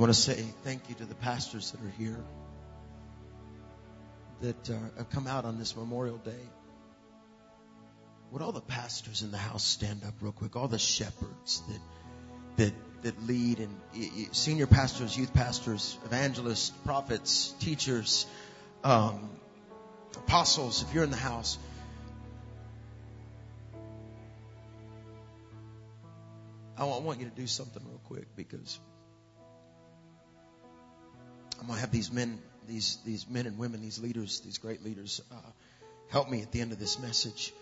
I want to say thank you to the pastors that are here that uh, have come out on this Memorial Day. Would all the pastors in the house stand up real quick? All the shepherds that that that lead and senior pastors, youth pastors, evangelists, prophets, teachers, um, apostles. If you're in the house, I want you to do something real quick because I'm gonna have these men, these these men and women, these leaders, these great leaders, uh, help me at the end of this message.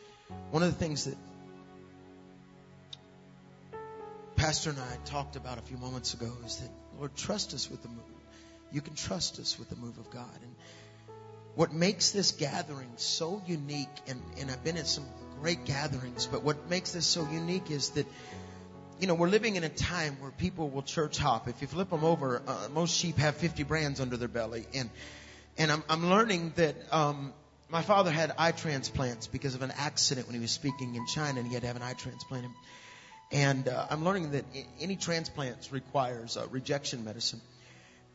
One of the things that Pastor and I talked about a few moments ago is that Lord, trust us with the move. You can trust us with the move of God. And what makes this gathering so unique, and, and I've been at some great gatherings, but what makes this so unique is that you know, we're living in a time where people will church hop. If you flip them over, uh, most sheep have 50 brands under their belly. And, and I'm, I'm learning that, um, my father had eye transplants because of an accident when he was speaking in China and he had to have an eye transplant. And, uh, I'm learning that any transplants requires uh, rejection medicine.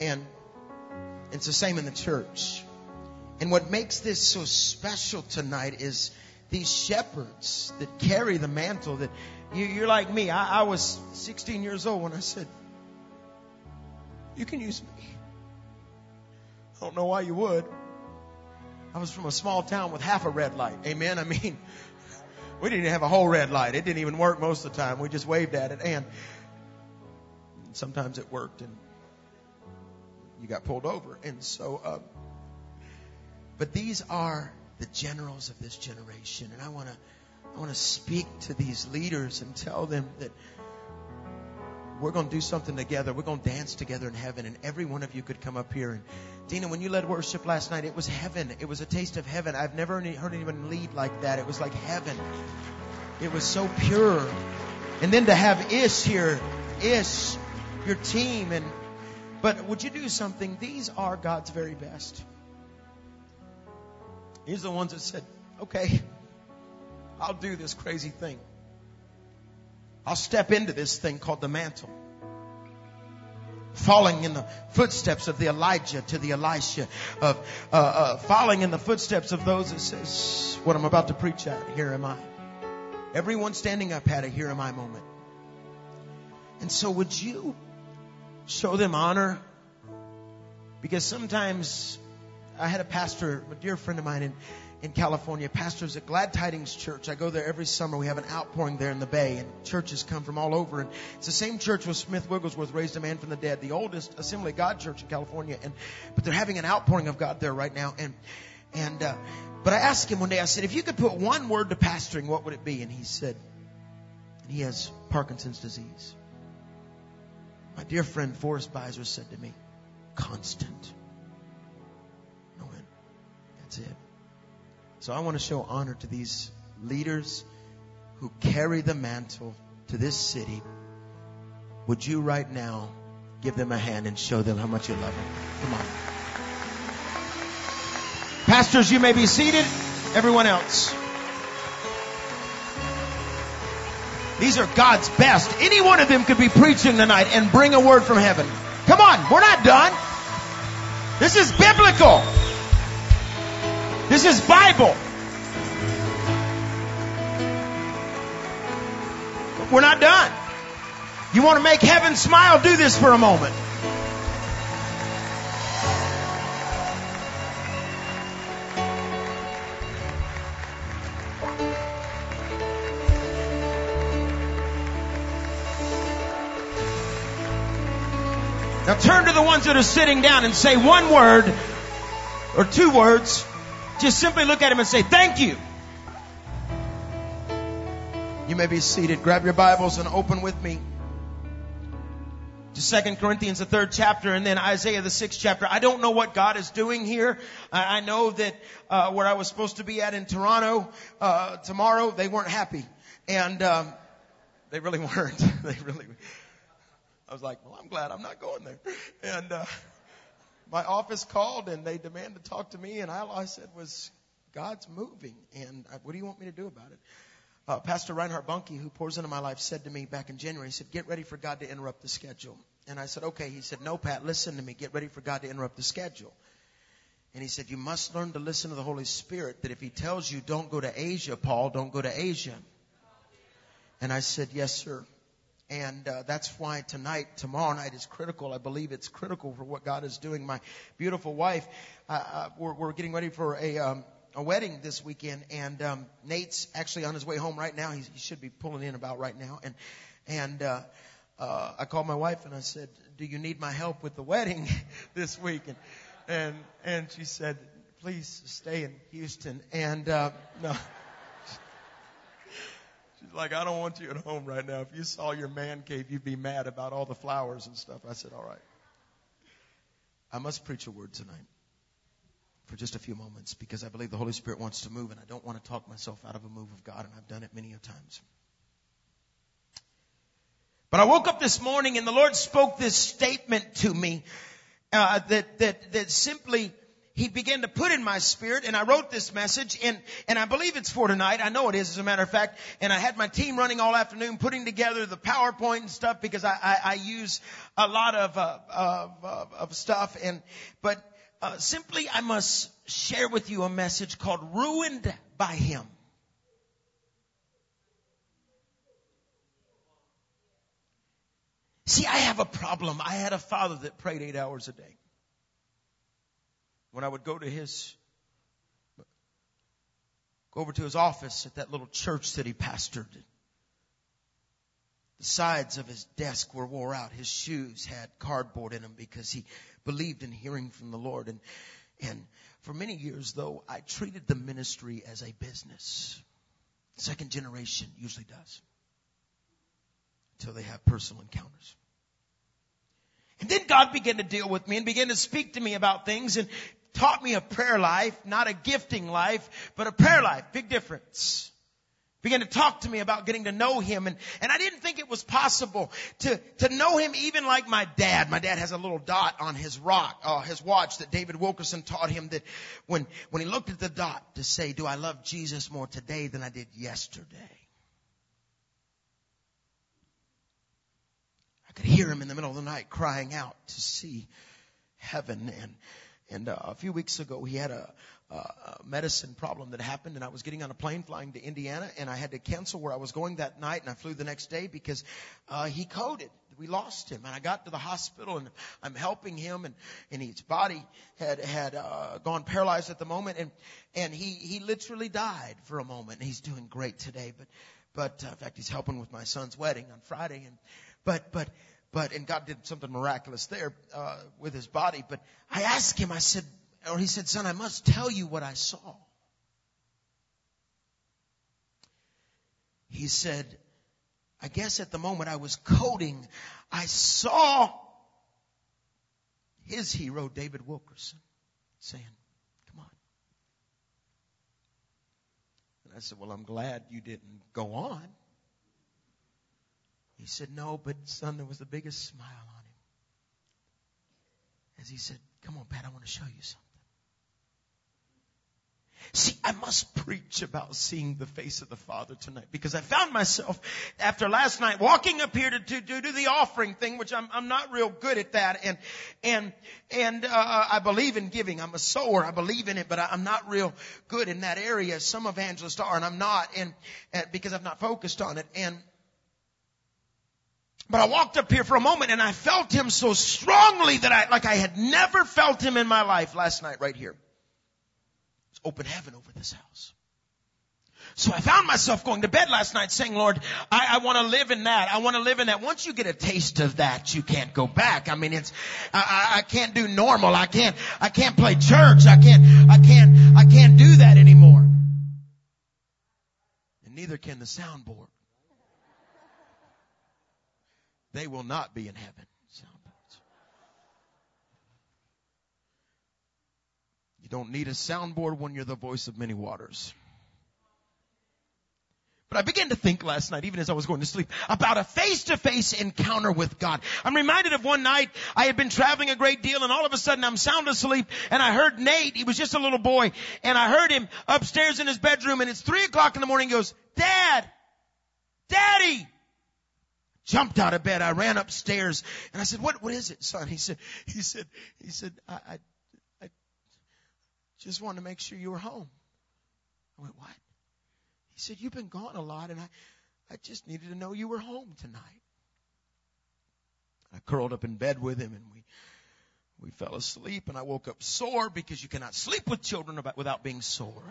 And it's the same in the church. And what makes this so special tonight is these shepherds that carry the mantle that you, are like me. I, I was 16 years old when I said, You can use me. I don't know why you would. I was from a small town with half a red light. Amen. I mean, we didn't have a whole red light. It didn't even work most of the time. We just waved at it and sometimes it worked and you got pulled over. And so, uh, but these are the generals of this generation. And I want to I want to speak to these leaders and tell them that we're going to do something together. We're going to dance together in heaven. And every one of you could come up here. And Dina, when you led worship last night, it was heaven. It was a taste of heaven. I've never heard anyone lead like that. It was like heaven. It was so pure. And then to have Ish here, Ish, your team, and but would you do something? These are God's very best. He's the ones that said, okay, I'll do this crazy thing. I'll step into this thing called the mantle. Falling in the footsteps of the Elijah to the Elisha, of uh, uh, following in the footsteps of those that says, "What I'm about to preach at, here am I." Everyone standing up had a "Here am I" moment, and so would you show them honor? Because sometimes I had a pastor, a dear friend of mine, and in California, pastors at Glad Tidings Church. I go there every summer. We have an outpouring there in the Bay, and churches come from all over. And it's the same church where Smith Wigglesworth raised a man from the dead, the oldest Assembly of God church in California. And but they're having an outpouring of God there right now. And and uh, but I asked him one day. I said, if you could put one word to pastoring, what would it be? And he said, he has Parkinson's disease. My dear friend Forrest Beiser said to me, constant. No. That's it. So I want to show honor to these leaders who carry the mantle to this city. Would you right now give them a hand and show them how much you love them? Come on. Pastors, you may be seated. Everyone else. These are God's best. Any one of them could be preaching tonight and bring a word from heaven. Come on, we're not done. This is biblical. This is Bible. But we're not done. You want to make heaven smile? Do this for a moment. Now turn to the ones that are sitting down and say one word or two words just simply look at him and say, Thank you. You may be seated. Grab your Bibles and open with me to Second Corinthians, the third chapter, and then Isaiah, the sixth chapter. I don't know what God is doing here. I know that uh, where I was supposed to be at in Toronto uh, tomorrow, they weren't happy, and um, they really weren't. they really. I was like, well, I'm glad I'm not going there, and. Uh, my office called and they demanded to talk to me, and all I said was, God's moving, and what do you want me to do about it? uh, Pastor Reinhard Bonnke, who pours into my life, said to me back in January, he said, get ready for God to interrupt the schedule. And I said, okay. He said, no, Pat, listen to me. Get ready for God to interrupt the schedule. And he said, you must learn to listen to the Holy Spirit that if he tells you don't go to Asia, Paul, don't go to Asia. And I said, yes, sir. And uh, that's why tonight, tomorrow night is critical. I believe it's critical for what God is doing. My beautiful wife, uh, uh, we're, we're getting ready for a, um, a wedding this weekend, and um, Nate's actually on his way home right now. He's, he should be pulling in about right now. And and uh, uh, I called my wife and I said, "Do you need my help with the wedding this week?" And and and she said, "Please stay in Houston." And uh, no. She's like, I don't want you at home right now. If you saw your man cave, you'd be mad about all the flowers and stuff. I said, all right. I must preach a word tonight for just a few moments because I believe the Holy Spirit wants to move and I don't want to talk myself out of a move of God and I've done it many a times. But I woke up this morning and the Lord spoke this statement to me uh, that that that simply he began to put in my spirit and I wrote this message and, and I believe it's for tonight. I know it is as a matter of fact. And I had my team running all afternoon putting together the PowerPoint and stuff because I, I, I use a lot of, uh, of, of stuff and, but, uh, simply I must share with you a message called ruined by him. See, I have a problem. I had a father that prayed eight hours a day when I would go to his, go over to his office at that little church that he pastored. The sides of his desk were wore out. His shoes had cardboard in them because he believed in hearing from the Lord. And, and for many years though, I treated the ministry as a business. Second generation usually does. Until they have personal encounters. And then God began to deal with me and began to speak to me about things and taught me a prayer life, not a gifting life, but a prayer life. Big difference. Began to talk to me about getting to know him and, and I didn't think it was possible to, to know him even like my dad. My dad has a little dot on his rock, uh, his watch that David Wilkerson taught him that when, when he looked at the dot to say, do I love Jesus more today than I did yesterday? I could hear him in the middle of the night crying out to see heaven and and uh, a few weeks ago, he had a, a medicine problem that happened, and I was getting on a plane flying to Indiana, and I had to cancel where I was going that night, and I flew the next day because uh, he coded. We lost him, and I got to the hospital, and I'm helping him, and and his body had had uh, gone paralyzed at the moment, and and he he literally died for a moment. He's doing great today, but but uh, in fact, he's helping with my son's wedding on Friday, and but but but, and God did something miraculous there, uh, with his body. But I asked him, I said, or he said, son, I must tell you what I saw. He said, I guess at the moment I was coding, I saw his hero, David Wilkerson, saying, come on. And I said, well, I'm glad you didn't go on. He said, No, but son, there was the biggest smile on him. As he said, Come on, Pat, I want to show you something. See, I must preach about seeing the face of the Father tonight because I found myself after last night walking up here to, to, to do the offering thing, which I'm, I'm not real good at that. And, and, and, uh, I believe in giving. I'm a sower. I believe in it, but I, I'm not real good in that area. Some evangelists are and I'm not and, and because I've not focused on it. And, but I walked up here for a moment and I felt him so strongly that I, like I had never felt him in my life last night right here. It's open heaven over this house. So I found myself going to bed last night saying, Lord, I, I want to live in that. I want to live in that. Once you get a taste of that, you can't go back. I mean, it's, I, I can't do normal. I can't, I can't play church. I can't, I can't, I can't do that anymore. And neither can the soundboard. They will not be in heaven. You don't need a soundboard when you're the voice of many waters. But I began to think last night, even as I was going to sleep, about a face-to-face encounter with God. I'm reminded of one night I had been traveling a great deal and all of a sudden I'm sound asleep and I heard Nate, he was just a little boy, and I heard him upstairs in his bedroom and it's three o'clock in the morning, he goes, Dad! Daddy! Jumped out of bed. I ran upstairs and I said, what, what is it, son? He said, he said, he said, I, I, I just wanted to make sure you were home. I went, what? He said, You've been gone a lot, and I, I just needed to know you were home tonight. I curled up in bed with him, and we, we fell asleep, and I woke up sore because you cannot sleep with children about, without being sore.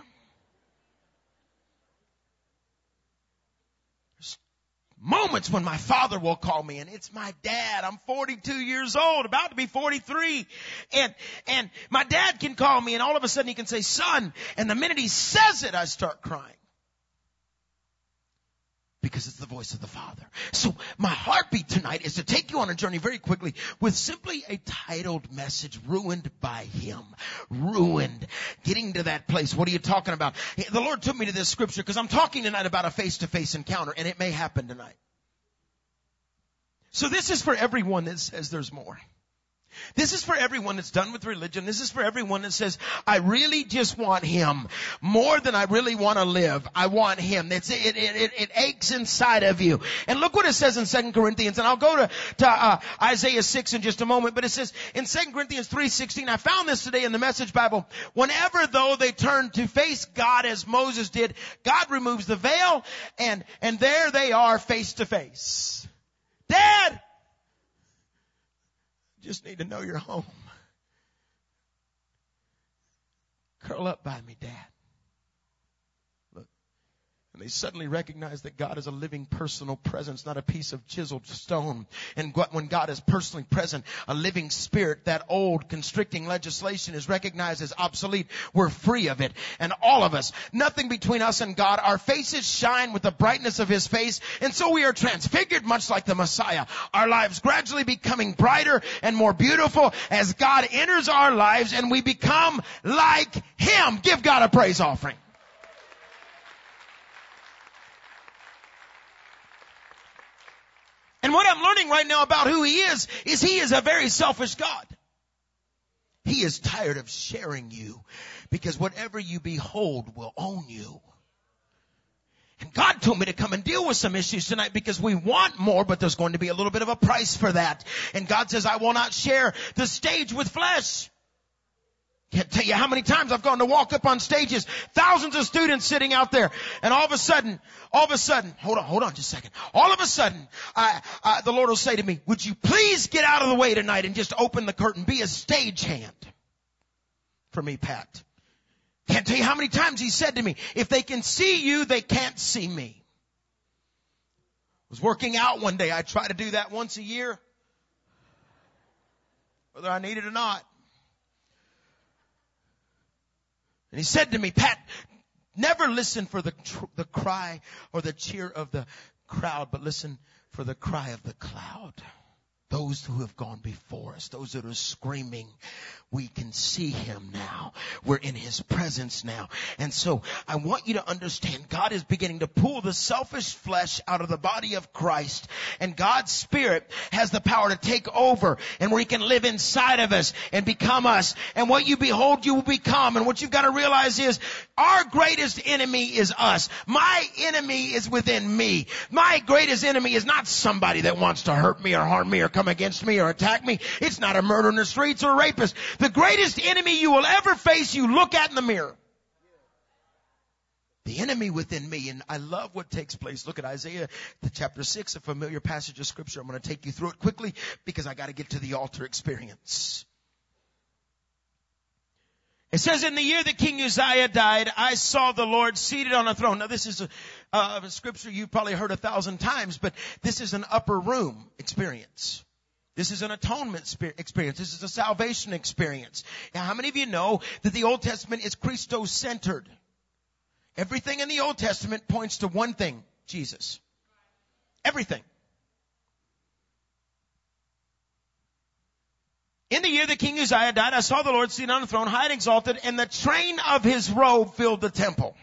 Moments when my father will call me and it's my dad. I'm 42 years old, about to be 43. And, and my dad can call me and all of a sudden he can say, son, and the minute he says it, I start crying because it's the voice of the Father. So my heartbeat tonight is to take you on a journey very quickly with simply a titled message, Ruined by Him. Ruined. Getting to that place. What are you talking about? The Lord took me to this scripture because I'm talking tonight about a face-to-face encounter and it may happen tonight. So this is for everyone that says there's more. This is for everyone that's done with religion. This is for everyone that says, I really just want Him more than I really want to live. I want Him. It's, it, it, it, it aches inside of you. And look what it says in 2 Corinthians. And I'll go to, to uh, Isaiah 6 in just a moment. But it says in 2 Corinthians 3.16, I found this today in the Message Bible. Whenever though they turn to face God as Moses did, God removes the veil and, and there they are face to face. Dad! Just need to know you're home. Curl up by me, Dad. And they suddenly recognize that God is a living personal presence, not a piece of chiseled stone. And when God is personally present, a living spirit, that old constricting legislation is recognized as obsolete. We're free of it. And all of us, nothing between us and God, our faces shine with the brightness of His face. And so we are transfigured much like the Messiah. Our lives gradually becoming brighter and more beautiful as God enters our lives and we become like Him. Give God a praise offering. And what I'm learning right now about who he is, is he is a very selfish God. He is tired of sharing you because whatever you behold will own you. And God told me to come and deal with some issues tonight because we want more, but there's going to be a little bit of a price for that. And God says, I will not share the stage with flesh. Can't tell you how many times I've gone to walk up on stages, thousands of students sitting out there, and all of a sudden, all of a sudden, hold on, hold on just a second. All of a sudden, I, I, the Lord will say to me, would you please get out of the way tonight and just open the curtain, be a stagehand for me, Pat. Can't tell you how many times he said to me, if they can see you, they can't see me. I was working out one day. I try to do that once a year. Whether I need it or not. And he said to me, Pat, never listen for the, tr- the cry or the cheer of the crowd, but listen for the cry of the cloud. Those who have gone before us, those that are screaming, we can see him now. We're in his presence now. And so I want you to understand God is beginning to pull the selfish flesh out of the body of Christ and God's spirit has the power to take over and where he can live inside of us and become us. And what you behold, you will become. And what you've got to realize is our greatest enemy is us. My enemy is within me. My greatest enemy is not somebody that wants to hurt me or harm me or come against me or attack me. It's not a murderer in the streets or a rapist. The greatest enemy you will ever face, you look at in the mirror. The enemy within me, and I love what takes place. Look at Isaiah the chapter 6, a familiar passage of scripture. I'm going to take you through it quickly because I got to get to the altar experience. It says, in the year that King Uzziah died, I saw the Lord seated on a throne. Now this is a, uh, a scripture you've probably heard a thousand times, but this is an upper room experience. This is an atonement experience. This is a salvation experience. Now, how many of you know that the Old Testament is Christo-centered? Everything in the Old Testament points to one thing, Jesus. Everything. In the year that King Uzziah died, I saw the Lord seated on the throne, high and exalted, and the train of his robe filled the temple.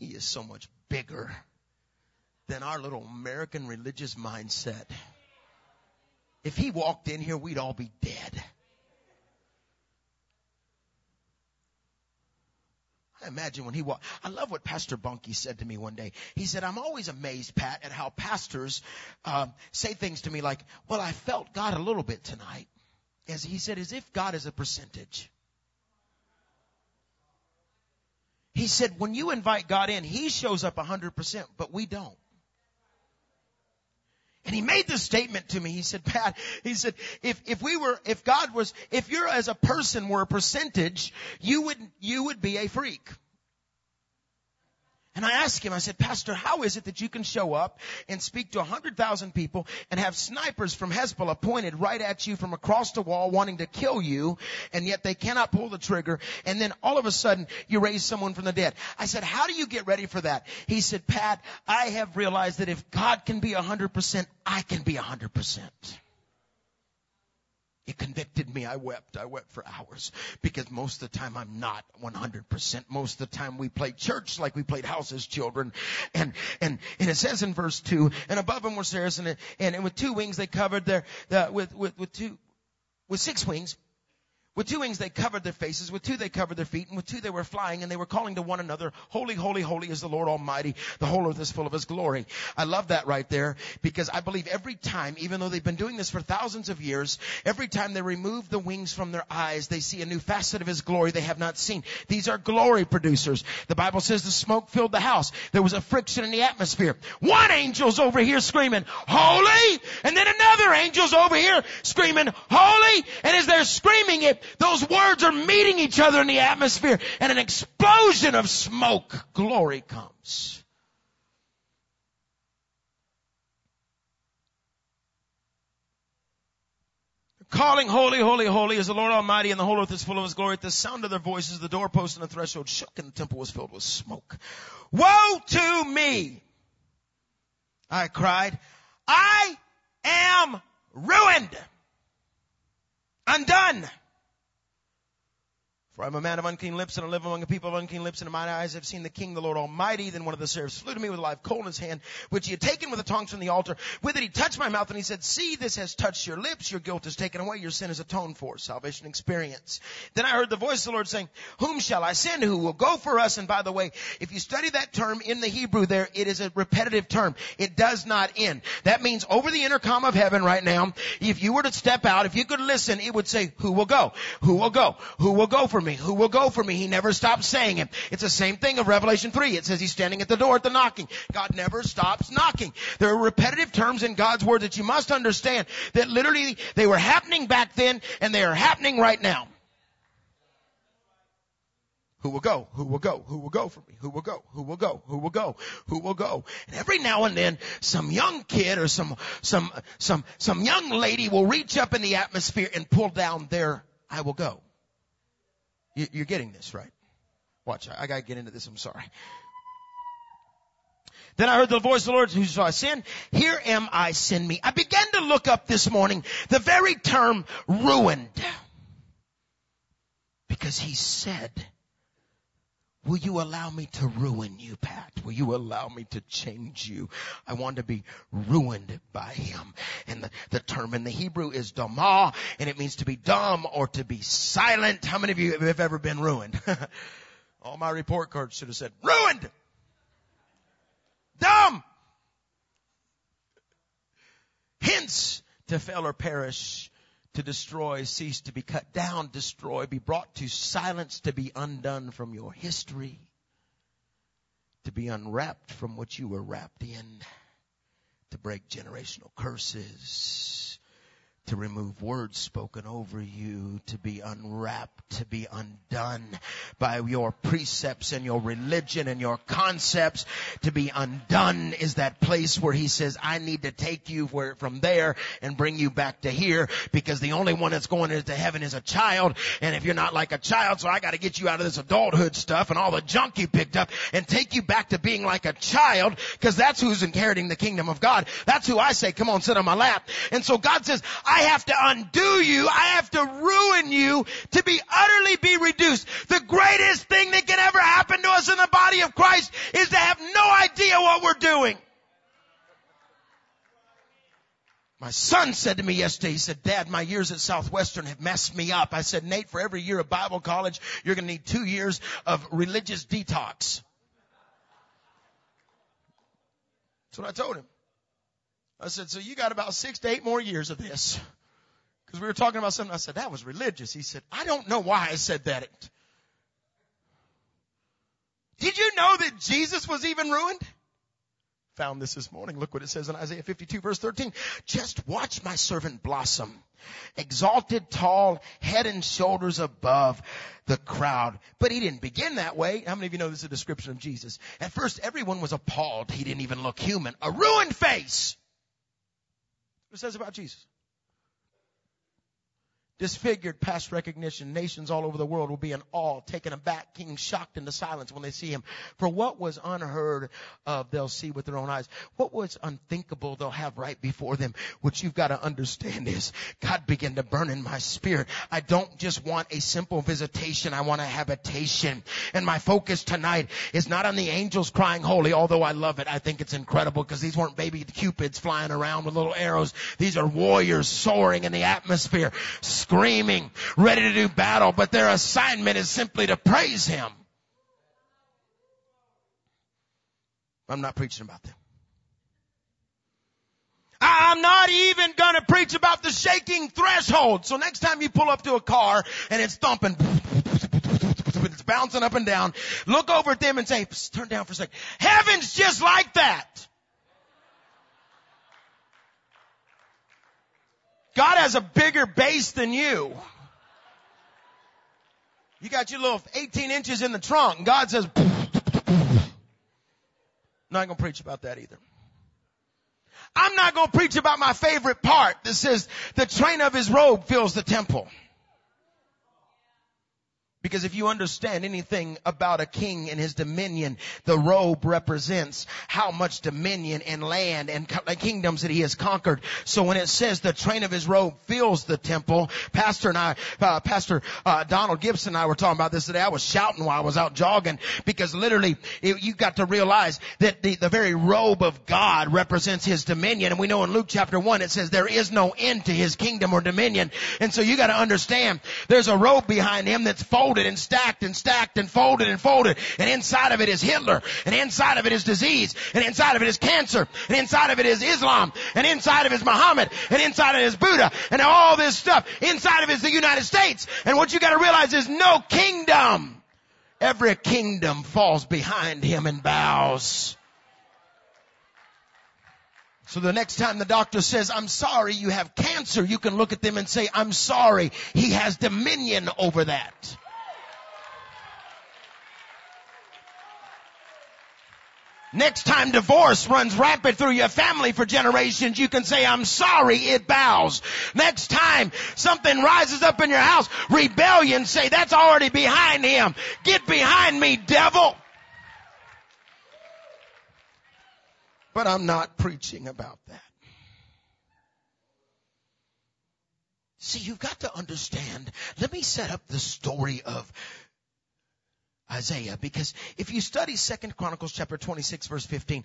He is so much bigger than our little American religious mindset. If he walked in here, we'd all be dead. I imagine when he walked, I love what Pastor Bonnke said to me one day. He said, I'm always amazed, Pat, at how pastors um, say things to me like, well, I felt God a little bit tonight. As he said, as if God is a percentage. He said, when you invite God in, He shows up 100%, but we don't. And he made this statement to me. He said, Pat, he said, if, if we were, if God was, if you're as a person were a percentage, you would, you would be a freak. And I asked him, I said, Pastor, how is it that you can show up and speak to a hundred thousand people and have snipers from Hezbollah pointed right at you from across the wall wanting to kill you and yet they cannot pull the trigger and then all of a sudden you raise someone from the dead? I said, how do you get ready for that? He said, Pat, I have realized that if God can be a hundred percent, I can be a hundred percent. It convicted me. I wept. I wept for hours because most of the time I'm not 100%. Most of the time we played church like we played house as children. And, and, and it says in verse two, and above them were seraphs and, and, and with two wings they covered their, the, with, with, with two, with six wings with two wings they covered their faces, with two they covered their feet, and with two they were flying, and they were calling to one another, Holy, holy, holy is the Lord Almighty, the whole earth is full of His glory. I love that right there, because I believe every time, even though they've been doing this for thousands of years, every time they remove the wings from their eyes, they see a new facet of His glory they have not seen. These are glory producers. The Bible says the smoke filled the house. There was a friction in the atmosphere. One angel's over here screaming, Holy! And then another angel's over here screaming, Holy! And as they're screaming it, those words are meeting each other in the atmosphere and an explosion of smoke. Glory comes. calling holy, holy, holy is the Lord Almighty and the whole earth is full of his glory. At the sound of their voices, the doorpost and the threshold shook and the temple was filled with smoke. Woe to me! I cried, I am ruined, undone. For I'm a man of unclean lips and I live among a people of unclean lips and in my eyes have seen the King, the Lord Almighty. Then one of the seraphs flew to me with a live coal in his hand, which he had taken with the tongs from the altar. With it he touched my mouth and he said, see, this has touched your lips. Your guilt is taken away. Your sin is atoned for. Salvation experience. Then I heard the voice of the Lord saying, whom shall I send? Who will go for us? And by the way, if you study that term in the Hebrew there, it is a repetitive term. It does not end. That means over the intercom of heaven right now, if you were to step out, if you could listen, it would say, who will go? Who will go? Who will go for me? Who will go for me? He never stops saying it. It's the same thing of Revelation 3. It says he's standing at the door at the knocking. God never stops knocking. There are repetitive terms in God's word that you must understand that literally they were happening back then and they are happening right now. Who will go? Who will go? Who will go for me? Who will go? Who will go? Who will go? Who will go? And every now and then, some young kid or some, some, some, some young lady will reach up in the atmosphere and pull down their, I will go. You're getting this, right? Watch, I gotta get into this, I'm sorry. Then I heard the voice of the Lord who saw sin. Here am I, send me. I began to look up this morning the very term ruined. Because he said, Will you allow me to ruin you, Pat? Will you allow me to change you? I want to be ruined by him. And the, the term in the Hebrew is dama, and it means to be dumb or to be silent. How many of you have ever been ruined? All my report cards should have said, ruined! Dumb! Hence, to fail or perish to destroy, cease to be cut down, destroy, be brought to silence, to be undone from your history, to be unwrapped from what you were wrapped in, to break generational curses, to remove words spoken over you, to be unwrapped, to be undone by your precepts and your religion and your concepts. To be undone is that place where he says, I need to take you where, from there and bring you back to here because the only one that's going into heaven is a child. And if you're not like a child, so I got to get you out of this adulthood stuff and all the junk you picked up and take you back to being like a child because that's who's inheriting the kingdom of God. That's who I say, come on, sit on my lap. And so God says, I have to undo you. I have to ruin you to be utterly be reduced. The greatest thing that can ever happen to us in the body of Christ is to have no idea what we're doing. My son said to me yesterday, he said, Dad, my years at Southwestern have messed me up. I said, Nate, for every year of Bible college, you're going to need two years of religious detox. That's what I told him. I said, so you got about six to eight more years of this. Because we were talking about something. I said, that was religious. He said, I don't know why I said that. Did you know that Jesus was even ruined? found this this morning. Look what it says in Isaiah 52 verse 13. Just watch my servant blossom. Exalted, tall, head and shoulders above the crowd. But he didn't begin that way. How many of you know this is a description of Jesus? At first everyone was appalled. He didn't even look human. A ruined face. It says about Jesus disfigured past recognition. Nations all over the world will be in awe, taken aback, kings shocked into silence when they see him. For what was unheard of, they'll see with their own eyes. What was unthinkable, they'll have right before them. What you've got to understand is God began to burn in my spirit. I don't just want a simple visitation. I want a habitation. And my focus tonight is not on the angels crying holy, although I love it. I think it's incredible because these weren't baby cupids flying around with little arrows. These are warriors soaring in the atmosphere screaming, ready to do battle, but their assignment is simply to praise Him. I'm not preaching about them. I'm not even gonna preach about the shaking threshold. So next time you pull up to a car and it's thumping, it's bouncing up and down, look over at them and say, turn down for a second. Heaven's just like that. God has a bigger bass than you. You got your little 18 inches in the trunk. God says, not gonna preach about that either. I'm not gonna preach about my favorite part that says the train of his robe fills the temple. Because if you understand anything about a king and his dominion, the robe represents how much dominion and land and kingdoms that he has conquered. So when it says the train of his robe fills the temple, Pastor and I, uh, Pastor uh, Donald Gibson and I were talking about this today. I was shouting while I was out jogging because literally it, you got to realize that the, the very robe of God represents his dominion. And we know in Luke chapter 1 it says there is no end to his kingdom or dominion. And so you got to understand there's a robe behind him that's folded folded and stacked and stacked and folded and folded. And inside of it is Hitler. And inside of it is disease. And inside of it is cancer. And inside of it is Islam. And inside of it is Muhammad. And inside of it is Buddha. And all this stuff. Inside of it is the United States. And what you gotta realize is no kingdom. Every kingdom falls behind him and bows. So the next time the doctor says, I'm sorry you have cancer, you can look at them and say, I'm sorry. He has dominion over that. Next time divorce runs rampant through your family for generations, you can say, I'm sorry, it bows. Next time something rises up in your house, rebellion, say, that's already behind him. Get behind me, devil. But I'm not preaching about that. See, you've got to understand. Let me set up the story of Isaiah because if you study Second Chronicles chapter 26 verse 15,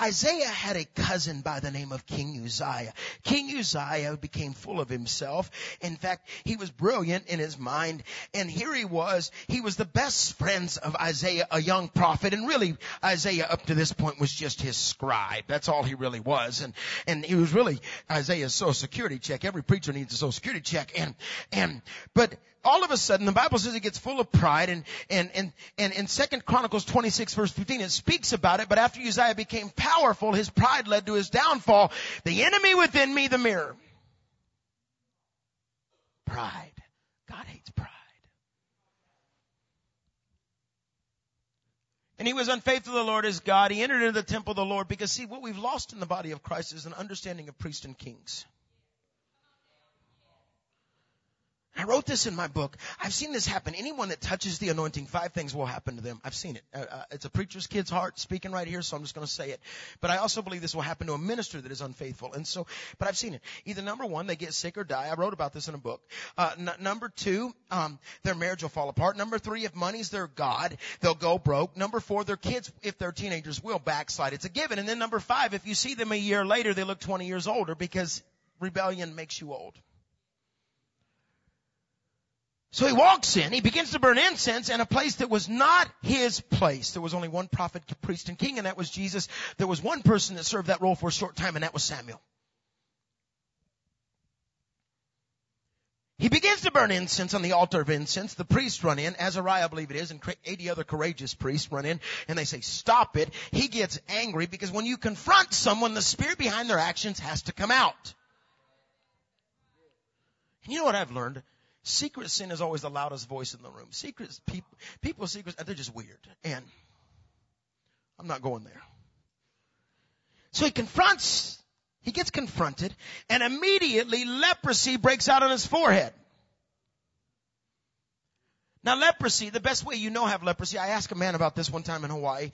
Isaiah had a cousin by the name of King Uzziah. King Uzziah became full of himself. In fact, he was brilliant in his mind. And here he was. He was the best friends of Isaiah, a young prophet. And really, Isaiah up to this point was just his scribe. That's all he really was. And, and he was really Isaiah's social security check. Every preacher needs a social security check. And, and, but all of a sudden the Bible says it gets full of pride and, and, and, and in Second Chronicles 26 verse 15 it speaks about it, but after Uzziah became powerful, his pride led to his downfall. The enemy within me, the mirror. Pride. God hates pride. And he was unfaithful to the Lord as God. He entered into the temple of the Lord because see, what we've lost in the body of Christ is an understanding of priests and kings. I wrote this in my book. I've seen this happen. Anyone that touches the anointing, five things will happen to them. I've seen it. Uh, uh, it's a preacher's kid's heart speaking right here, so I'm just going to say it. But I also believe this will happen to a minister that is unfaithful. And so, but I've seen it. Either number one, they get sick or die. I wrote about this in a book. Uh, n- number two, um, their marriage will fall apart. Number three, if money's their god, they'll go broke. Number four, their kids, if they're teenagers, will backslide. It's a given. And then number five, if you see them a year later, they look 20 years older because rebellion makes you old. So he walks in, he begins to burn incense in a place that was not his place. There was only one prophet, priest, and king, and that was Jesus. There was one person that served that role for a short time, and that was Samuel. He begins to burn incense on the altar of incense. The priests run in, Azariah I believe it is, and 80 other courageous priests run in, and they say, stop it. He gets angry because when you confront someone, the spirit behind their actions has to come out. And you know what I've learned? Secret sin is always the loudest voice in the room. Secrets, people, people's secrets, they're just weird. And I'm not going there. So he confronts, he gets confronted, and immediately leprosy breaks out on his forehead. Now leprosy, the best way you know have leprosy, I asked a man about this one time in Hawaii.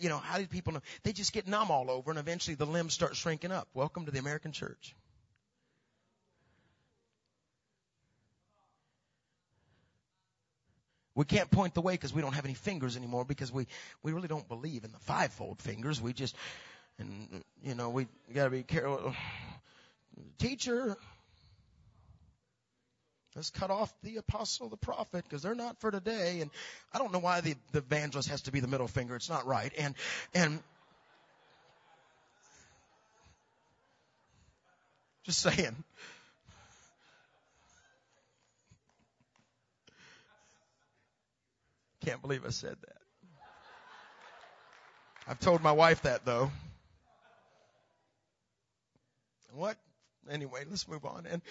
You know, how do people know? They just get numb all over and eventually the limbs start shrinking up. Welcome to the American church. We can't point the way because we don't have any fingers anymore because we, we really don't believe in the fivefold fingers. We just, and, you know, we gotta be careful. Teacher, let's cut off the apostle, the prophet, because they're not for today. And I don't know why the, the evangelist has to be the middle finger. It's not right. And, and, just saying. Can't believe I said that. I've told my wife that though. What? Anyway, let's move on. And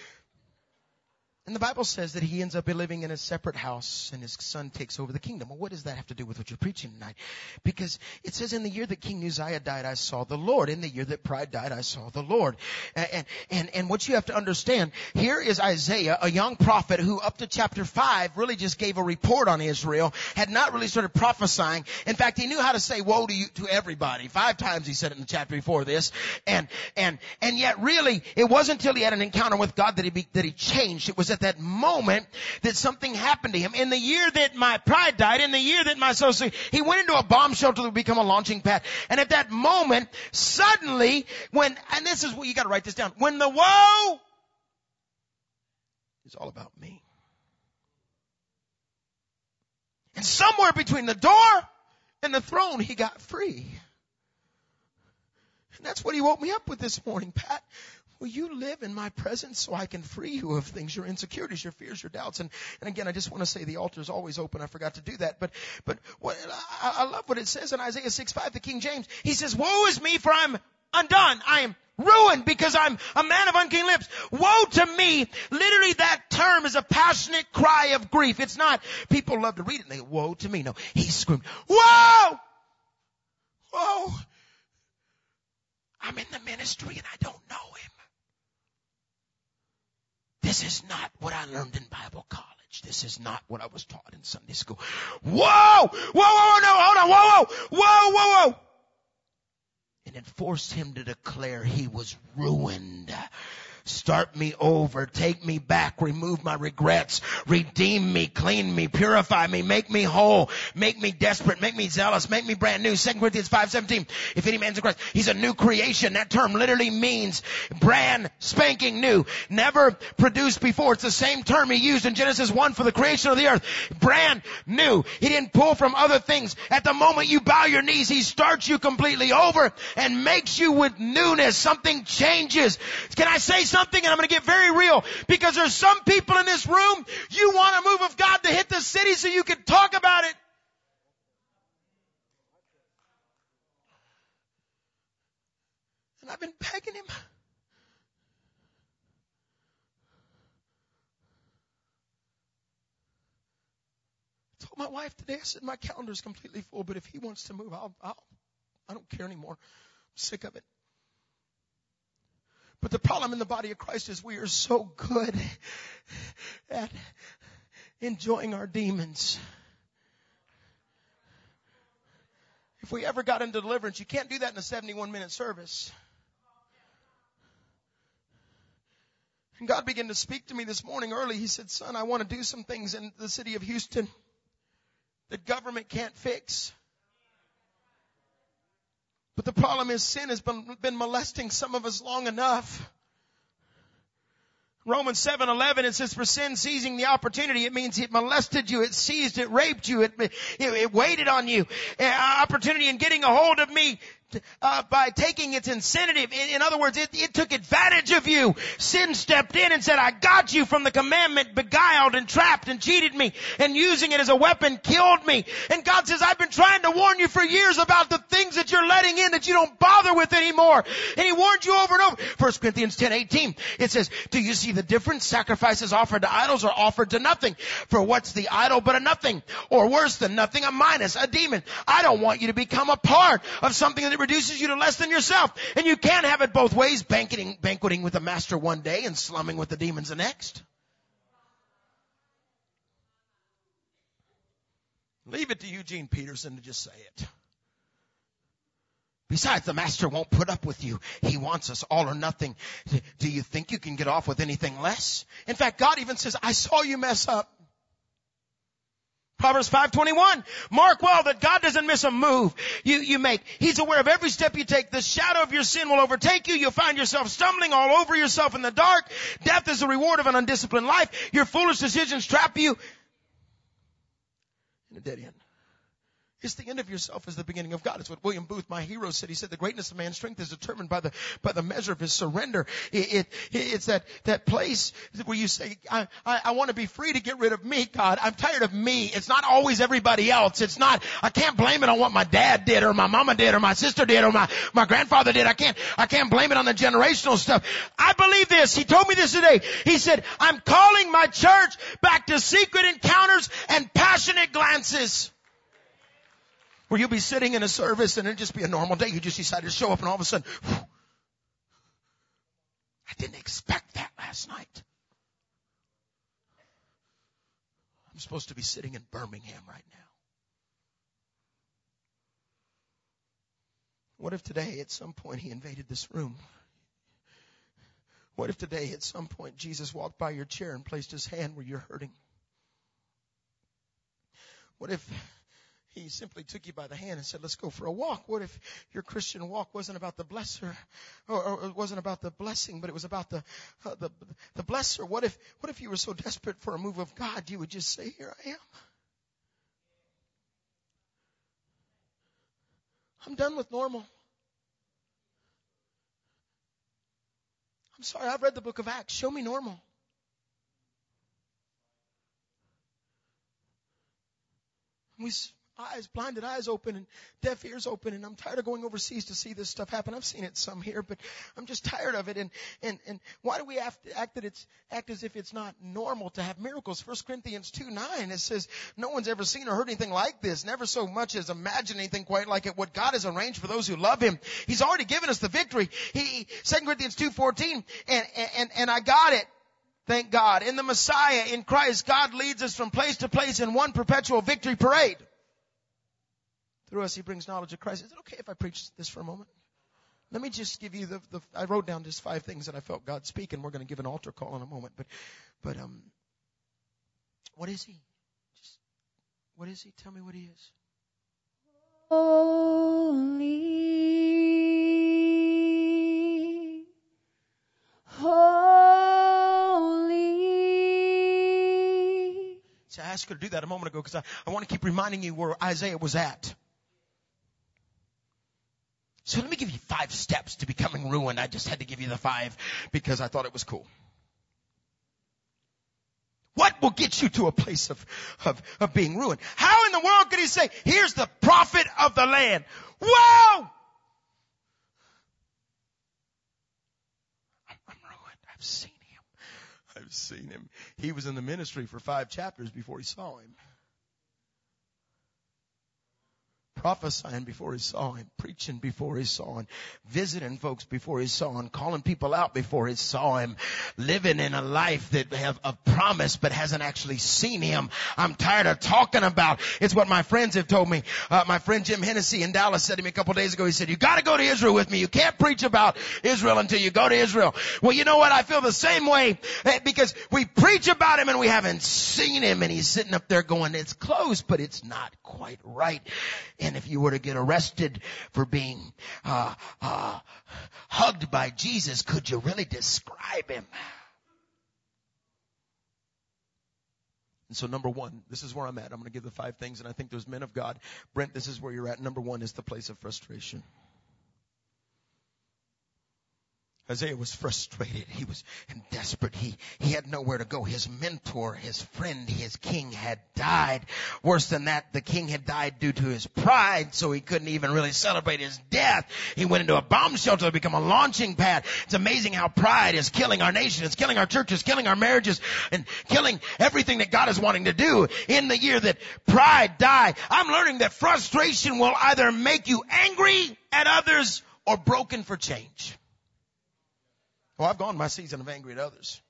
and the Bible says that he ends up living in a separate house and his son takes over the kingdom. Well, what does that have to do with what you're preaching tonight? Because it says in the year that King Uzziah died, I saw the Lord. In the year that pride died, I saw the Lord. And, and, and what you have to understand, here is Isaiah, a young prophet who up to chapter five really just gave a report on Israel, had not really started prophesying. In fact, he knew how to say woe to you, to everybody. Five times he said it in the chapter before this. And, and, and yet really, it wasn't until he had an encounter with God that he, be, that he changed. It was at that moment that something happened to him. In the year that my pride died, in the year that my soul, he went into a bomb shelter that would become a launching pad. And at that moment, suddenly, when, and this is what you gotta write this down, when the woe is all about me. And somewhere between the door and the throne, he got free. And that's what he woke me up with this morning, Pat. Will you live in my presence so I can free you of things, your insecurities, your fears, your doubts? And, and again, I just want to say the altar is always open. I forgot to do that. But, but what, I, I love what it says in Isaiah 6, 5, the King James. He says, woe is me for I'm undone. I am ruined because I'm a man of unclean lips. Woe to me. Literally that term is a passionate cry of grief. It's not, people love to read it and they woe to me. No, he screamed, woe! Whoa! I'm in the ministry and I don't know him. This is not what I learned in Bible college. This is not what I was taught in Sunday school. Whoa! Whoa, whoa, whoa, no, hold on, whoa, whoa, whoa, whoa, whoa. And it forced him to declare he was ruined. Start me over. Take me back. Remove my regrets. Redeem me. Clean me. Purify me. Make me whole. Make me desperate. Make me zealous. Make me brand new. 2 Corinthians 5.17. If any man's in Christ, he's a new creation. That term literally means brand spanking new. Never produced before. It's the same term he used in Genesis 1 for the creation of the earth. Brand new. He didn't pull from other things. At the moment you bow your knees, he starts you completely over and makes you with newness. Something changes. Can I say something? Something and I'm going to get very real because there's some people in this room, you want a move of God to hit the city so you can talk about it. And I've been begging him. I told my wife today, I said, my calendar is completely full, but if he wants to move, I'll, I'll, I don't care anymore. I'm sick of it. But the problem in the body of Christ is we are so good at enjoying our demons. If we ever got into deliverance, you can't do that in a 71 minute service. And God began to speak to me this morning early. He said, son, I want to do some things in the city of Houston that government can't fix. But the problem is sin has been, been molesting some of us long enough. Romans 7:11 it says for sin seizing the opportunity it means it molested you it seized it raped you it it, it waited on you uh, opportunity in getting a hold of me uh, by taking its incentive. In, in other words, it, it, took advantage of you. Sin stepped in and said, I got you from the commandment, beguiled and trapped and cheated me and using it as a weapon killed me. And God says, I've been trying to warn you for years about the things that you're letting in that you don't bother with anymore. And He warned you over and over. 1 Corinthians 10, 18, it says, do you see the difference? Sacrifices offered to idols are offered to nothing. For what's the idol but a nothing? Or worse than nothing, a minus, a demon. I don't want you to become a part of something that reduces you to less than yourself. And you can't have it both ways, banqueting, banqueting with the master one day and slumming with the demons the next. Leave it to Eugene Peterson to just say it. Besides, the master won't put up with you. He wants us all or nothing. Do you think you can get off with anything less? In fact, God even says, I saw you mess up. Proverbs 521. Mark well that God doesn't miss a move you, you make. He's aware of every step you take. The shadow of your sin will overtake you. You'll find yourself stumbling all over yourself in the dark. Death is the reward of an undisciplined life. Your foolish decisions trap you in a dead end. It's the end of yourself is the beginning of God. It's what William Booth, my hero, said. He said the greatness of man's strength is determined by the by the measure of his surrender. It, it it's that that place where you say, I, I, I want to be free to get rid of me, God. I'm tired of me. It's not always everybody else. It's not. I can't blame it on what my dad did or my mama did or my sister did or my my grandfather did. I can't I can't blame it on the generational stuff. I believe this. He told me this today. He said, I'm calling my church back to secret encounters and passionate glances. Where you'll be sitting in a service and it'll just be a normal day. You just decided to show up and all of a sudden, whew, I didn't expect that last night. I'm supposed to be sitting in Birmingham right now. What if today at some point he invaded this room? What if today at some point Jesus walked by your chair and placed his hand where you're hurting? What if he simply took you by the hand and said, let's go for a walk. What if your Christian walk wasn't about the blesser or, or it wasn't about the blessing, but it was about the, uh, the, the blesser? What if, what if you were so desperate for a move of God, you would just say, here I am. I'm done with normal. I'm sorry, I've read the book of Acts. Show me normal. We, eyes, blinded eyes open and deaf ears open and I'm tired of going overseas to see this stuff happen. I've seen it some here, but I'm just tired of it. And, and, and why do we have to act that it's, act as if it's not normal to have miracles? First Corinthians 2, 9, it says, no one's ever seen or heard anything like this, never so much as imagined anything quite like it. What God has arranged for those who love Him. He's already given us the victory. He, 2 Corinthians 2, 14, and, and, and I got it. Thank God. In the Messiah, in Christ, God leads us from place to place in one perpetual victory parade. Through us, he brings knowledge of Christ. Is it okay if I preach this for a moment? Let me just give you the, the I wrote down just five things that I felt God speak, and we're going to give an altar call in a moment. But, but, um, what is he? Just, what is he? Tell me what he is. Holy, holy. So I asked her to do that a moment ago because I, I want to keep reminding you where Isaiah was at. So let me give you five steps to becoming ruined. I just had to give you the five because I thought it was cool. What will get you to a place of, of, of being ruined? How in the world could he say, here's the prophet of the land? Whoa! I'm, ruined. I've seen him. I've seen him. He was in the ministry for five chapters before he saw him. Prophesying before he saw him, preaching before he saw him, visiting folks before he saw him, calling people out before he saw him, living in a life that have a promise but hasn't actually seen him. I'm tired of talking about. It's what my friends have told me. Uh, my friend Jim Hennessy in Dallas said to me a couple days ago. He said, "You got to go to Israel with me. You can't preach about Israel until you go to Israel." Well, you know what? I feel the same way eh, because we preach about him and we haven't seen him, and he's sitting up there going, "It's close, but it's not quite right." If you were to get arrested for being uh, uh, hugged by Jesus, could you really describe him? And so number one, this is where I'm at. I'm going to give the five things, and I think there's men of God. Brent, this is where you're at. Number one is the place of frustration. Isaiah was frustrated. He was desperate. He, he had nowhere to go. His mentor, his friend, his king had died. Worse than that, the king had died due to his pride, so he couldn't even really celebrate his death. He went into a bomb shelter to become a launching pad. It's amazing how pride is killing our nation. It's killing our churches, killing our marriages, and killing everything that God is wanting to do. In the year that pride died, I'm learning that frustration will either make you angry at others or broken for change. Well, I've gone my season of angry at others.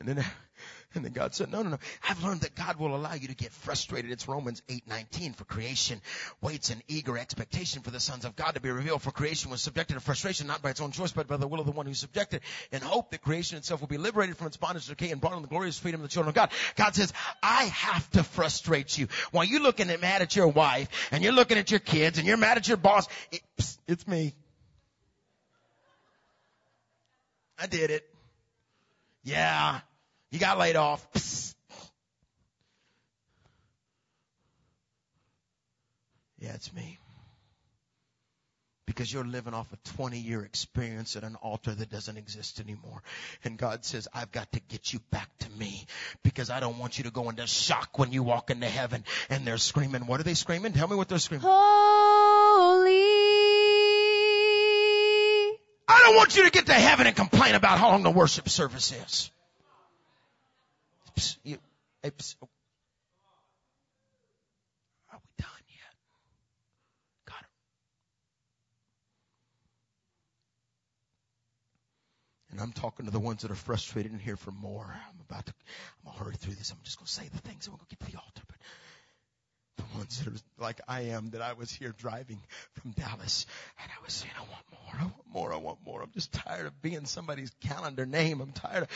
And then, and then God said, no, no, no. I've learned that God will allow you to get frustrated. It's Romans 8:19 for creation waits in eager expectation for the sons of God to be revealed. For creation was subjected to frustration, not by its own choice, but by the will of the one who subjected in hope that creation itself will be liberated from its bondage to decay and brought in the glorious freedom of the children of God. God says, I have to frustrate you. While you're looking at mad at your wife and you're looking at your kids and you're mad at your boss, it, it's me. I did it. Yeah. You got laid off. Psst. Yeah, it's me. Because you're living off a 20 year experience at an altar that doesn't exist anymore. And God says, I've got to get you back to me because I don't want you to go into shock when you walk into heaven and they're screaming. What are they screaming? Tell me what they're screaming. Holy. I don't want you to get to heaven and complain about how long the worship service is. Psst, you, hey. Are we done yet? It. And I'm talking to the ones that are frustrated and here for more. I'm about to, I'm gonna hurry through this. I'm just gonna say the things and we'll go get to the altar. But the ones that are like I am, that I was here driving from Dallas and I was saying, I want more, I want more, I want more. I'm just tired of being somebody's calendar name. I'm tired of,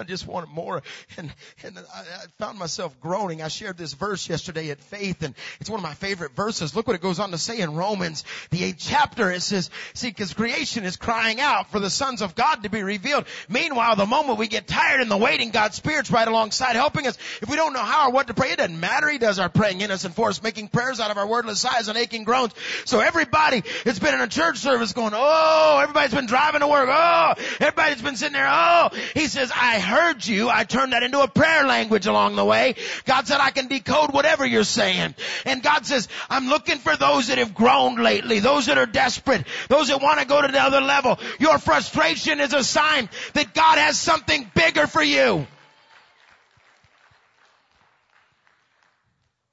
I just want more. And, and I, I found myself groaning. I shared this verse yesterday at Faith and it's one of my favorite verses. Look what it goes on to say in Romans, the eighth chapter. It says, see, cause creation is crying out for the sons of God to be revealed. Meanwhile, the moment we get tired in the waiting, God's Spirit's right alongside helping us. If we don't know how or what to pray, it doesn't matter. He does our praying in us and for us, making prayers out of our wordless sighs and aching groans. So everybody that's been in a church service going, oh, everybody's been driving to work, oh, everybody's been sitting there, oh. He says, I heard you. I turned that into a prayer language along the way. God said, I can decode whatever you're saying. And God says, I'm looking for those that have grown lately, those that are desperate, those that want to go to the other level. Your frustration is a sign that God has something bigger for you.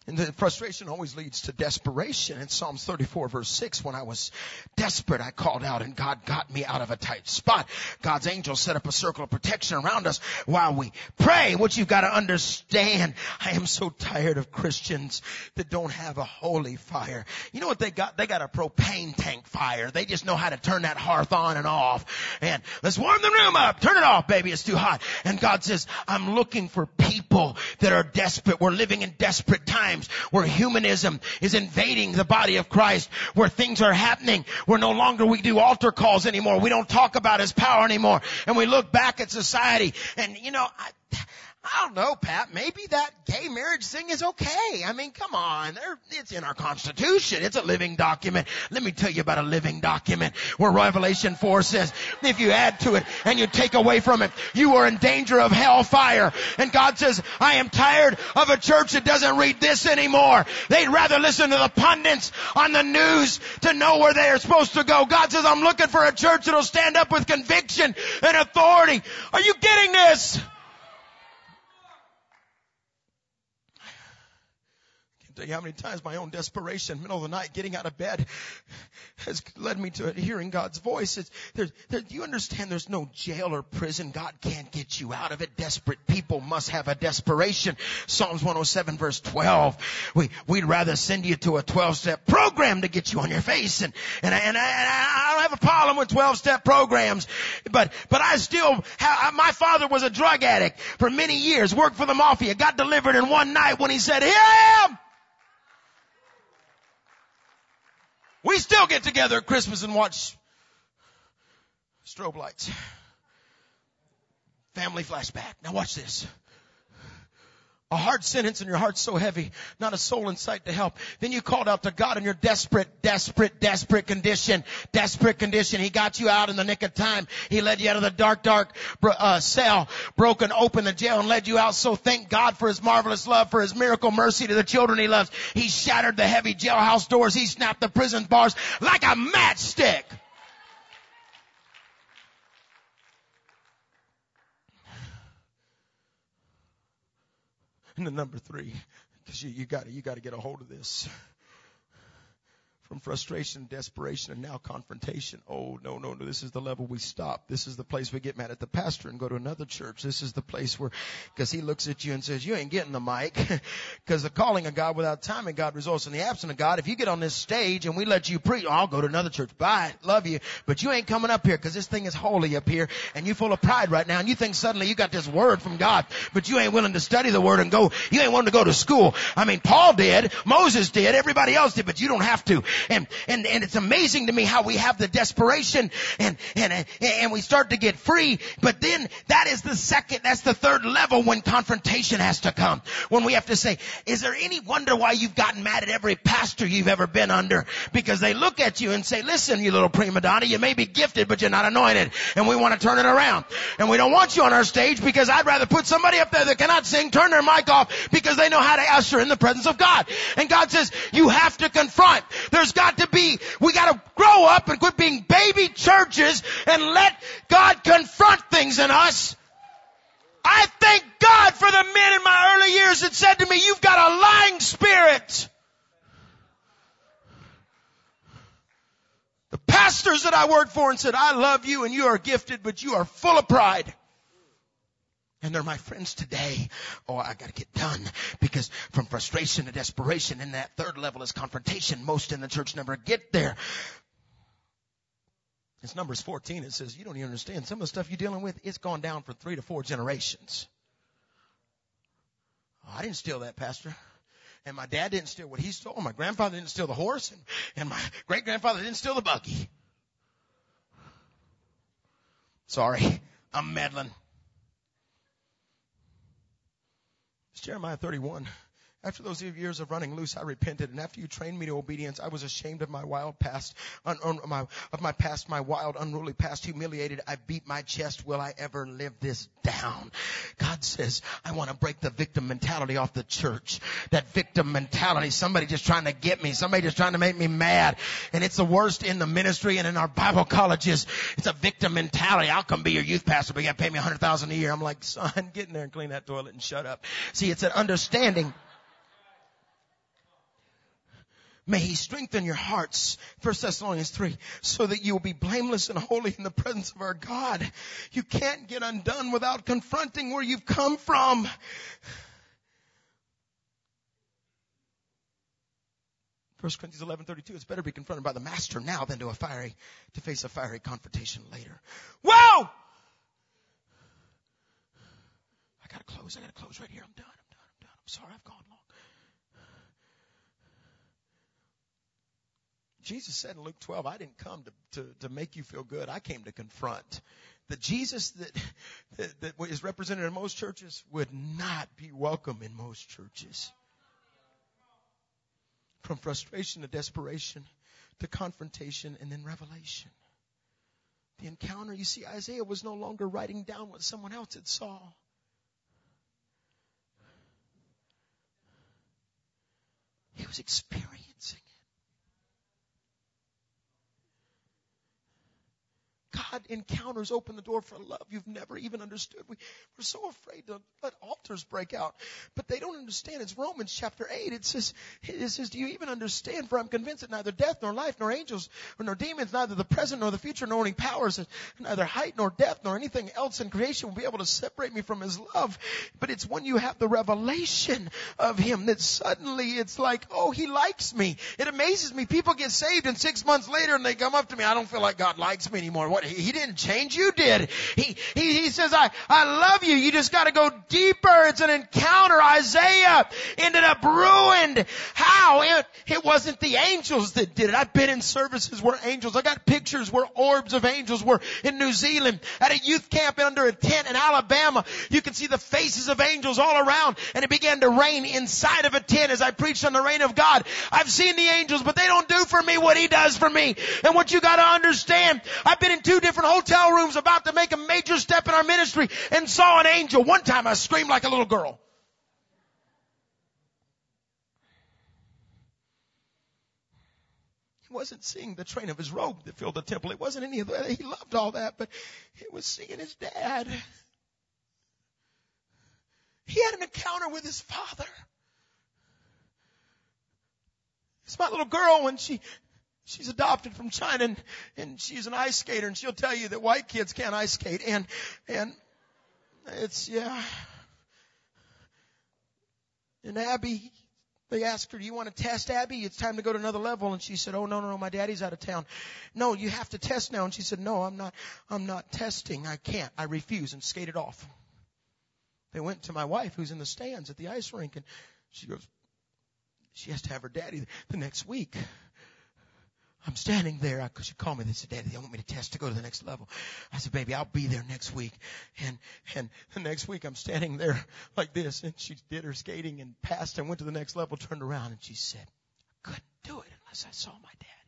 And the frustration always leads to desperation. In Psalms 34 verse 6, when I was desperate, I called out and God got me out of a tight spot. God's angels set up a circle of protection around us while we pray. What you've got to understand, I am so tired of Christians that don't have a holy fire. You know what they got? They got a propane tank fire. They just know how to turn that hearth on and off. And let's warm the room up. Turn it off, baby. It's too hot. And God says, I'm looking for people that are desperate. We're living in desperate times times where humanism is invading the body of Christ, where things are happening, where no longer we do altar calls anymore. We don't talk about his power anymore. And we look back at society and you know, I, I don't know, Pat. Maybe that gay marriage thing is okay. I mean, come on. It's in our Constitution. It's a living document. Let me tell you about a living document where Revelation 4 says, if you add to it and you take away from it, you are in danger of hellfire. And God says, I am tired of a church that doesn't read this anymore. They'd rather listen to the pundits on the news to know where they are supposed to go. God says, I'm looking for a church that'll stand up with conviction and authority. Are you getting this? Tell you how many times my own desperation, middle of the night, getting out of bed, has led me to hearing God's voice. It's, there's, there, you understand there's no jail or prison? God can't get you out of it. Desperate people must have a desperation. Psalms 107 verse 12. We, we'd rather send you to a 12 step program to get you on your face. And, and, and, I, and I don't have a problem with 12 step programs, but, but I still have, my father was a drug addict for many years, worked for the mafia, got delivered in one night when he said, here We still get together at Christmas and watch strobe lights. Family flashback. Now watch this. A hard sentence and your heart's so heavy, not a soul in sight to help. Then you called out to God in your desperate, desperate, desperate condition. Desperate condition. He got you out in the nick of time. He led you out of the dark, dark uh, cell, broken open the jail and led you out. So thank God for His marvelous love, for His miracle mercy to the children He loves. He shattered the heavy jailhouse doors. He snapped the prison bars like a matchstick. And the number three, because you, you got you got to get a hold of this from frustration, desperation, and now confrontation. Oh, no, no, no. This is the level we stop. This is the place we get mad at the pastor and go to another church. This is the place where, because he looks at you and says, you ain't getting the mic. Because the calling of God without timing, God results in the absence of God. If you get on this stage and we let you preach, oh, I'll go to another church. Bye. Love you. But you ain't coming up here because this thing is holy up here and you full of pride right now and you think suddenly you got this word from God, but you ain't willing to study the word and go, you ain't willing to go to school. I mean, Paul did, Moses did, everybody else did, but you don't have to. And, and, and it's amazing to me how we have the desperation and, and, and we start to get free. But then that is the second, that's the third level when confrontation has to come. When we have to say, is there any wonder why you've gotten mad at every pastor you've ever been under? Because they look at you and say, listen, you little prima donna, you may be gifted, but you're not anointed. And we want to turn it around. And we don't want you on our stage because I'd rather put somebody up there that cannot sing, turn their mic off because they know how to usher in the presence of God. And God says, you have to confront. There's got to be, we gotta grow up and quit being baby churches and let God confront things in us. I thank God for the men in my early years that said to me, you've got a lying spirit. The pastors that I worked for and said, I love you and you are gifted, but you are full of pride. And they're my friends today. Oh, I gotta get done. Because from frustration to desperation, and that third level is confrontation. Most in the church never get there. It's Numbers 14. It says, you don't even understand. Some of the stuff you're dealing with, it's gone down for three to four generations. Oh, I didn't steal that, Pastor. And my dad didn't steal what he stole. My grandfather didn't steal the horse. And, and my great grandfather didn't steal the buggy. Sorry. I'm meddling. Jeremiah 31. After those years of running loose, I repented, and after you trained me to obedience, I was ashamed of my wild past, un, un, my, of my past, my wild, unruly past, humiliated. I beat my chest. Will I ever live this down? God says, I want to break the victim mentality off the church. That victim mentality, somebody just trying to get me, somebody just trying to make me mad, and it's the worst in the ministry and in our Bible colleges. It's a victim mentality. I'll come be your youth pastor, but you got to pay me a hundred thousand a year. I'm like, son, get in there and clean that toilet and shut up. See, it's an understanding. May he strengthen your hearts, 1 Thessalonians 3, so that you will be blameless and holy in the presence of our God. You can't get undone without confronting where you've come from. First Corinthians eleven thirty two. It's better to be confronted by the master now than to a fiery to face a fiery confrontation later. Whoa! I gotta close. I gotta close right here. I'm done. I'm done. I'm done. I'm sorry. I've gone long. Jesus said in Luke 12, I didn't come to, to, to make you feel good. I came to confront. The Jesus that, that, that is represented in most churches would not be welcome in most churches. From frustration to desperation to confrontation and then revelation. The encounter, you see, Isaiah was no longer writing down what someone else had saw. He was experiencing God encounters open the door for love you've never even understood. We, we're so afraid to let altars break out, but they don't understand. It's Romans chapter 8. It says, it says, do you even understand? For I'm convinced that neither death nor life nor angels nor demons, neither the present nor the future nor any powers, neither height nor depth nor anything else in creation will be able to separate me from his love. But it's when you have the revelation of him that suddenly it's like, oh, he likes me. It amazes me. People get saved and six months later and they come up to me, I don't feel like God likes me anymore. What? He, didn't change. You did. He, he, he says, I, I love you. You just gotta go deeper. It's an encounter. Isaiah ended up ruined. How? It, it wasn't the angels that did it. I've been in services where angels, I got pictures where orbs of angels were in New Zealand at a youth camp under a tent in Alabama. You can see the faces of angels all around and it began to rain inside of a tent as I preached on the reign of God. I've seen the angels, but they don't do for me what he does for me. And what you gotta understand, I've been in two different hotel rooms about to make a major step in our ministry and saw an angel. One time I screamed like a little girl. He wasn't seeing the train of his robe that filled the temple. It wasn't any of that. He loved all that, but he was seeing his dad. He had an encounter with his father. It's my little girl when she she's adopted from China and, and she's an ice skater and she'll tell you that white kids can't ice skate and and it's yeah. And Abby they asked her, do you want to test Abby? It's time to go to another level. And she said, oh no, no, no, my daddy's out of town. No, you have to test now. And she said, no, I'm not, I'm not testing. I can't. I refuse and skated off. They went to my wife who's in the stands at the ice rink and she goes, she has to have her daddy the next week. I'm standing there because she called me. They said, Daddy, they want me to test to go to the next level. I said, Baby, I'll be there next week. And and the next week I'm standing there like this, and she did her skating and passed and went to the next level, turned around, and she said, I couldn't do it unless I saw my dad.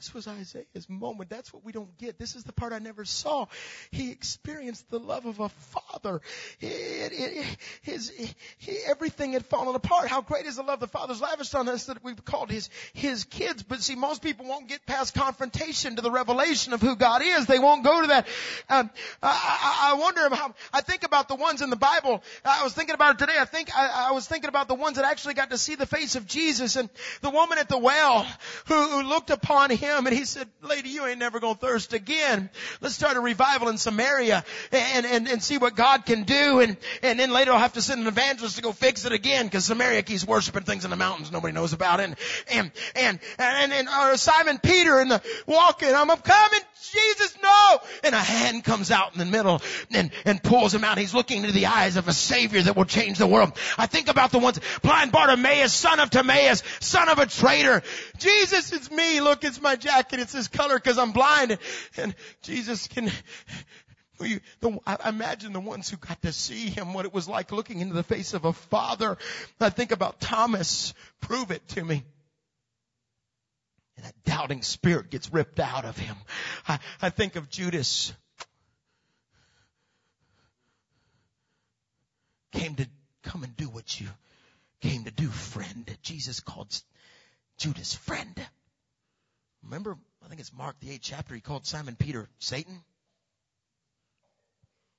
This was Isaiah's moment. That's what we don't get. This is the part I never saw. He experienced the love of a father. It, it, his, he, everything had fallen apart. How great is the love the Father's lavished on us that we've called his, his kids. But see, most people won't get past confrontation to the revelation of who God is. They won't go to that. Um, I, I, wonder how, I think about the ones in the Bible. I was thinking about it today. I think, I, I was thinking about the ones that actually got to see the face of Jesus and the woman at the well who, who looked upon him him and he said, lady, you ain't never gonna thirst again. Let's start a revival in Samaria and, and, and see what God can do. And, and then later I'll have to send an evangelist to go fix it again because Samaria keeps worshiping things in the mountains nobody knows about. And, and, and, and, and, or Simon Peter in the walking, I'm coming, Jesus, no! And a hand comes out in the middle and, and pulls him out. He's looking into the eyes of a savior that will change the world. I think about the ones, blind Bartimaeus, son of Timaeus, son of a traitor. Jesus, it's me. Look, it's my jacket. It's this color because I'm blind. And Jesus can, you, the, I imagine the ones who got to see him, what it was like looking into the face of a father. I think about Thomas. Prove it to me. And that doubting spirit gets ripped out of him. I, I think of Judas. Came to come and do what you came to do, friend. Jesus called Judas friend. Remember, I think it's Mark the eighth chapter, he called Simon Peter Satan.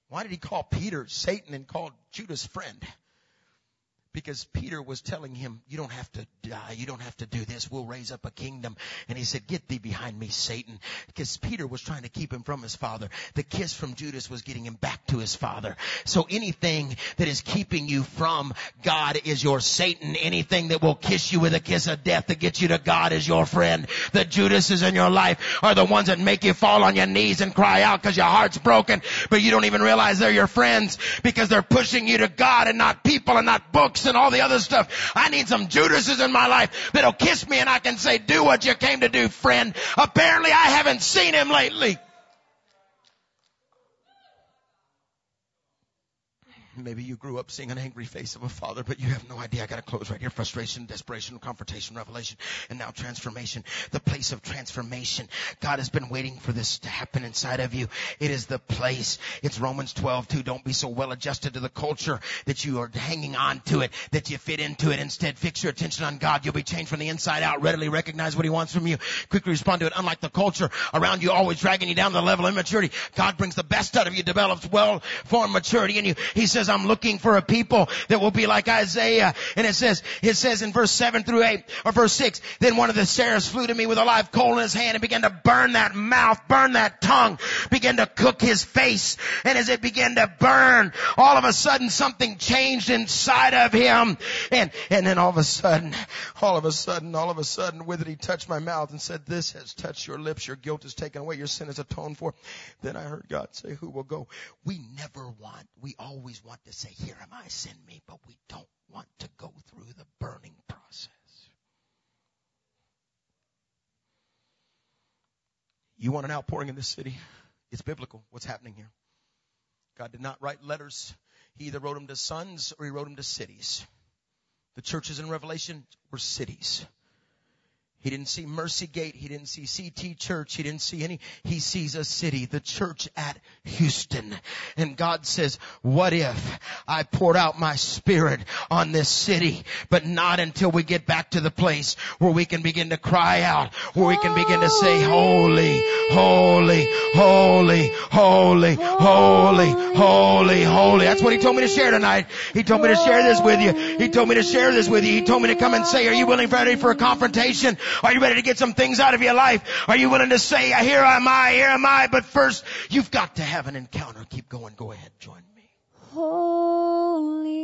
Why did he call Peter Satan and call Judas friend? Because Peter was telling him, you don't have to die. You don't have to do this. We'll raise up a kingdom. And he said, get thee behind me, Satan. Because Peter was trying to keep him from his father. The kiss from Judas was getting him back to his father. So anything that is keeping you from God is your Satan. Anything that will kiss you with a kiss of death to get you to God is your friend. The Judases in your life are the ones that make you fall on your knees and cry out because your heart's broken, but you don't even realize they're your friends because they're pushing you to God and not people and not books and all the other stuff. I need some Judases in my life that'll kiss me and I can say, do what you came to do, friend. Apparently I haven't seen him lately. Maybe you grew up seeing an angry face of a father, but you have no idea. I gotta close right here. Frustration, desperation, confrontation, revelation, and now transformation. The place of transformation. God has been waiting for this to happen inside of you. It is the place. It's Romans 12 too. Don't be so well adjusted to the culture that you are hanging on to it, that you fit into it. Instead, fix your attention on God. You'll be changed from the inside out. Readily recognize what He wants from you. Quickly respond to it. Unlike the culture around you always dragging you down to the level of immaturity, God brings the best out of you, develops well-formed maturity in you. He says, I'm looking for a people that will be like Isaiah. And it says, it says in verse 7 through 8, or verse 6, then one of the seraphs flew to me with a live coal in his hand and began to burn that mouth, burn that tongue, began to cook his face. And as it began to burn, all of a sudden something changed inside of him. And, and then all of a sudden, all of a sudden, all of a sudden, with it he touched my mouth and said, this has touched your lips, your guilt is taken away, your sin is atoned for. Then I heard God say, who will go? We never want, we always want to say, here am I, send me, but we don't want to go through the burning process. You want an outpouring in this city? It's biblical. What's happening here? God did not write letters. He either wrote them to sons or he wrote them to cities. The churches in Revelation were cities. He didn't see Mercy Gate. He didn't see CT Church. He didn't see any. He sees a city, the church at Houston. And God says, what if I poured out my spirit on this city, but not until we get back to the place where we can begin to cry out, where we can begin to say, holy, holy, holy, holy, holy, holy, holy. That's what he told me to share tonight. He told me to share this with you. He told me to share this with you. He told me to come and say, are you willing, ready for a confrontation? Are you ready to get some things out of your life? Are you willing to say, here am I, here am I, but first you've got to have an encounter. Keep going. Go ahead. Join me. Holy.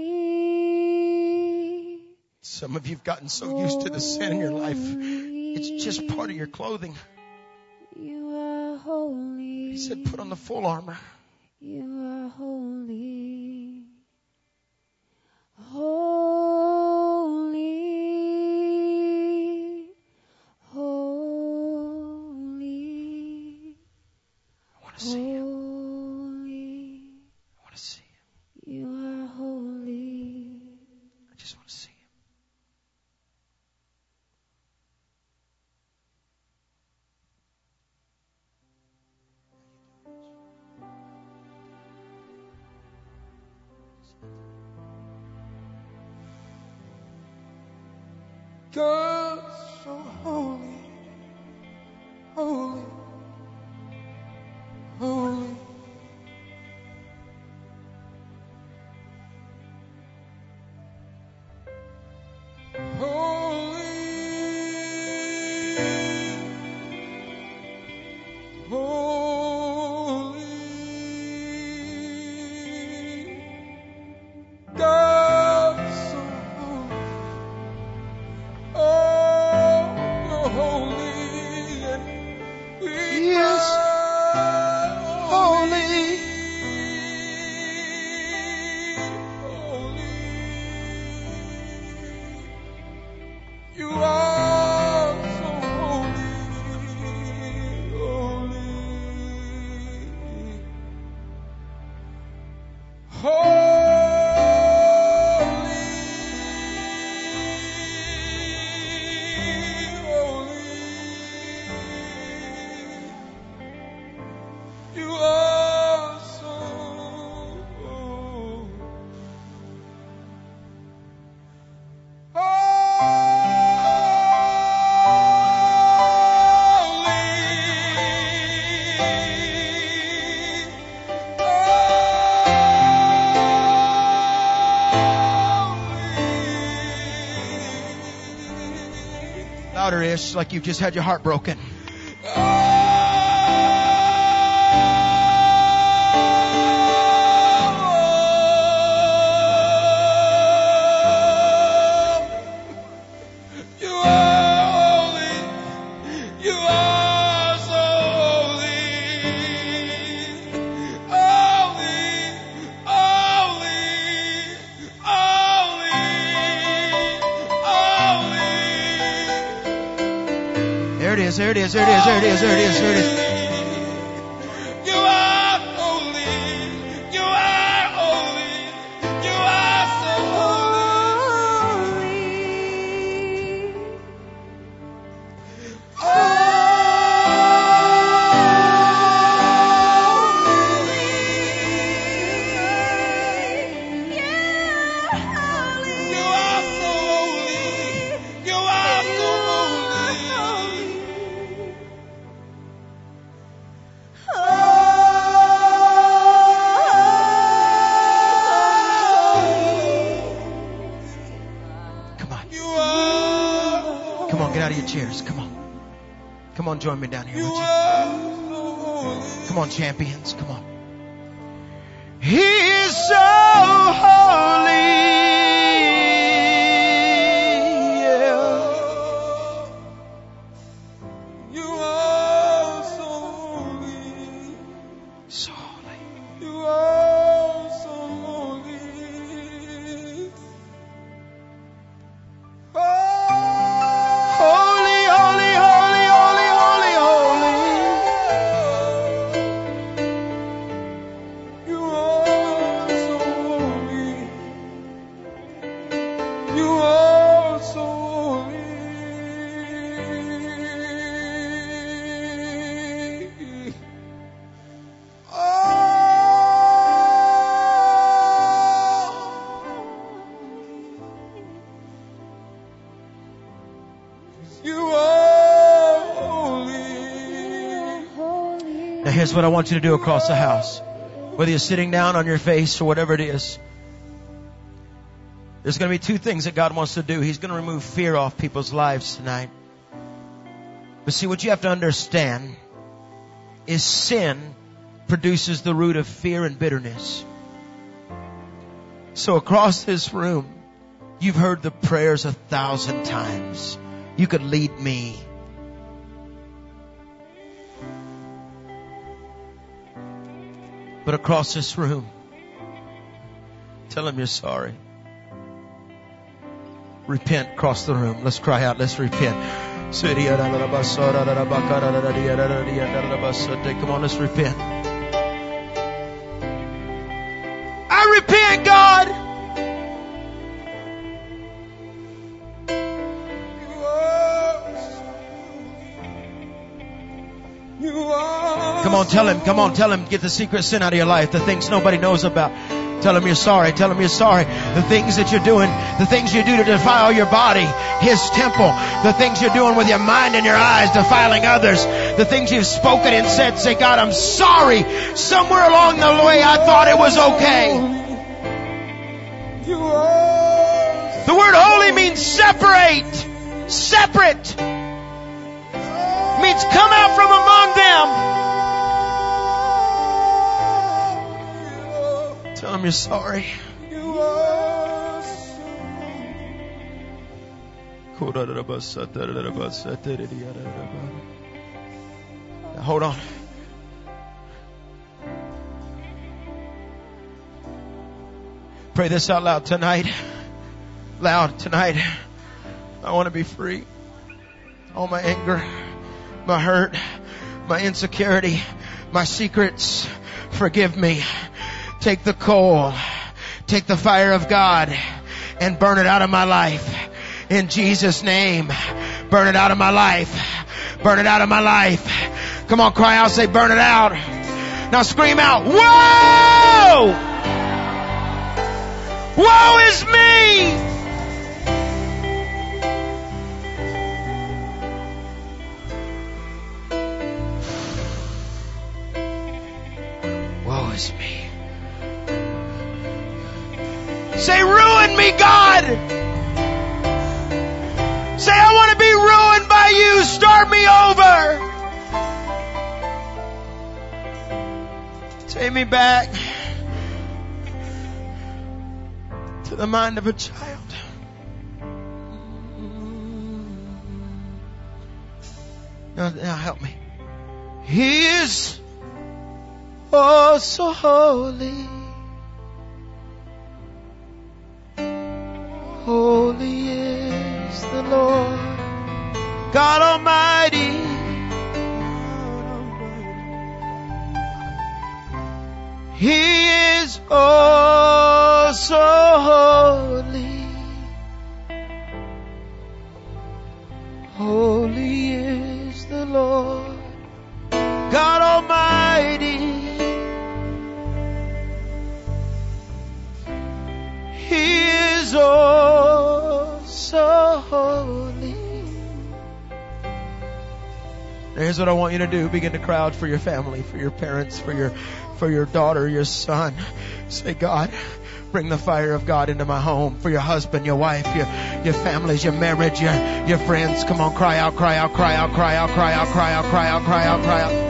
Some of you've gotten so used to the sin in your life. It's just part of your clothing. You are holy. He said, put on the full armor. You are holy. Holy. Holy. I want to see him. Holy. I want to see him. You are holy. I just want to see him. God like you've just had your heart broken. Ears. Come on. Come on, join me down here. You would you? are so holy. Come on, champions. Come on. He what I want you to do across the house. Whether you're sitting down on your face or whatever it is. There's going to be two things that God wants to do. He's going to remove fear off people's lives tonight. But see, what you have to understand is sin produces the root of fear and bitterness. So across this room, you've heard the prayers a thousand times. You could lead me. But across this room, tell him you're sorry. Repent across the room. Let's cry out. Let's repent. Come on, let's repent. On, tell him. Come on, tell him. Get the secret sin out of your life. The things nobody knows about. Tell him you're sorry. Tell him you're sorry. The things that you're doing, the things you do to defile your body, his temple, the things you're doing with your mind and your eyes, defiling others, the things you've spoken and said, say, God, I'm sorry. Somewhere along the way I thought it was okay. The word holy means separate. Separate. Means come out from among them. Tell him you're sorry. You are. Now, hold on. Pray this out loud tonight. Loud tonight. I want to be free. All my anger, my hurt, my insecurity, my secrets. Forgive me. Take the coal. Take the fire of God and burn it out of my life. In Jesus' name. Burn it out of my life. Burn it out of my life. Come on, cry out, say burn it out. Now scream out, whoa! Woe is me! Woe is me. Say, ruin me, God! Say, I want to be ruined by you. Start me over. Take me back to the mind of a child. Now, now help me. He is oh so holy. Holy Here's what I want you to do. Begin to cry out for your family, for your parents, for your, for your daughter, your son. Say, God, Bring the fire of God into my home for your husband, your wife, your, your families, your marriage, your, your friends. Come on, cry out, cry out, cry out, cry out, cry out, cry out, cry out, cry out, cry out.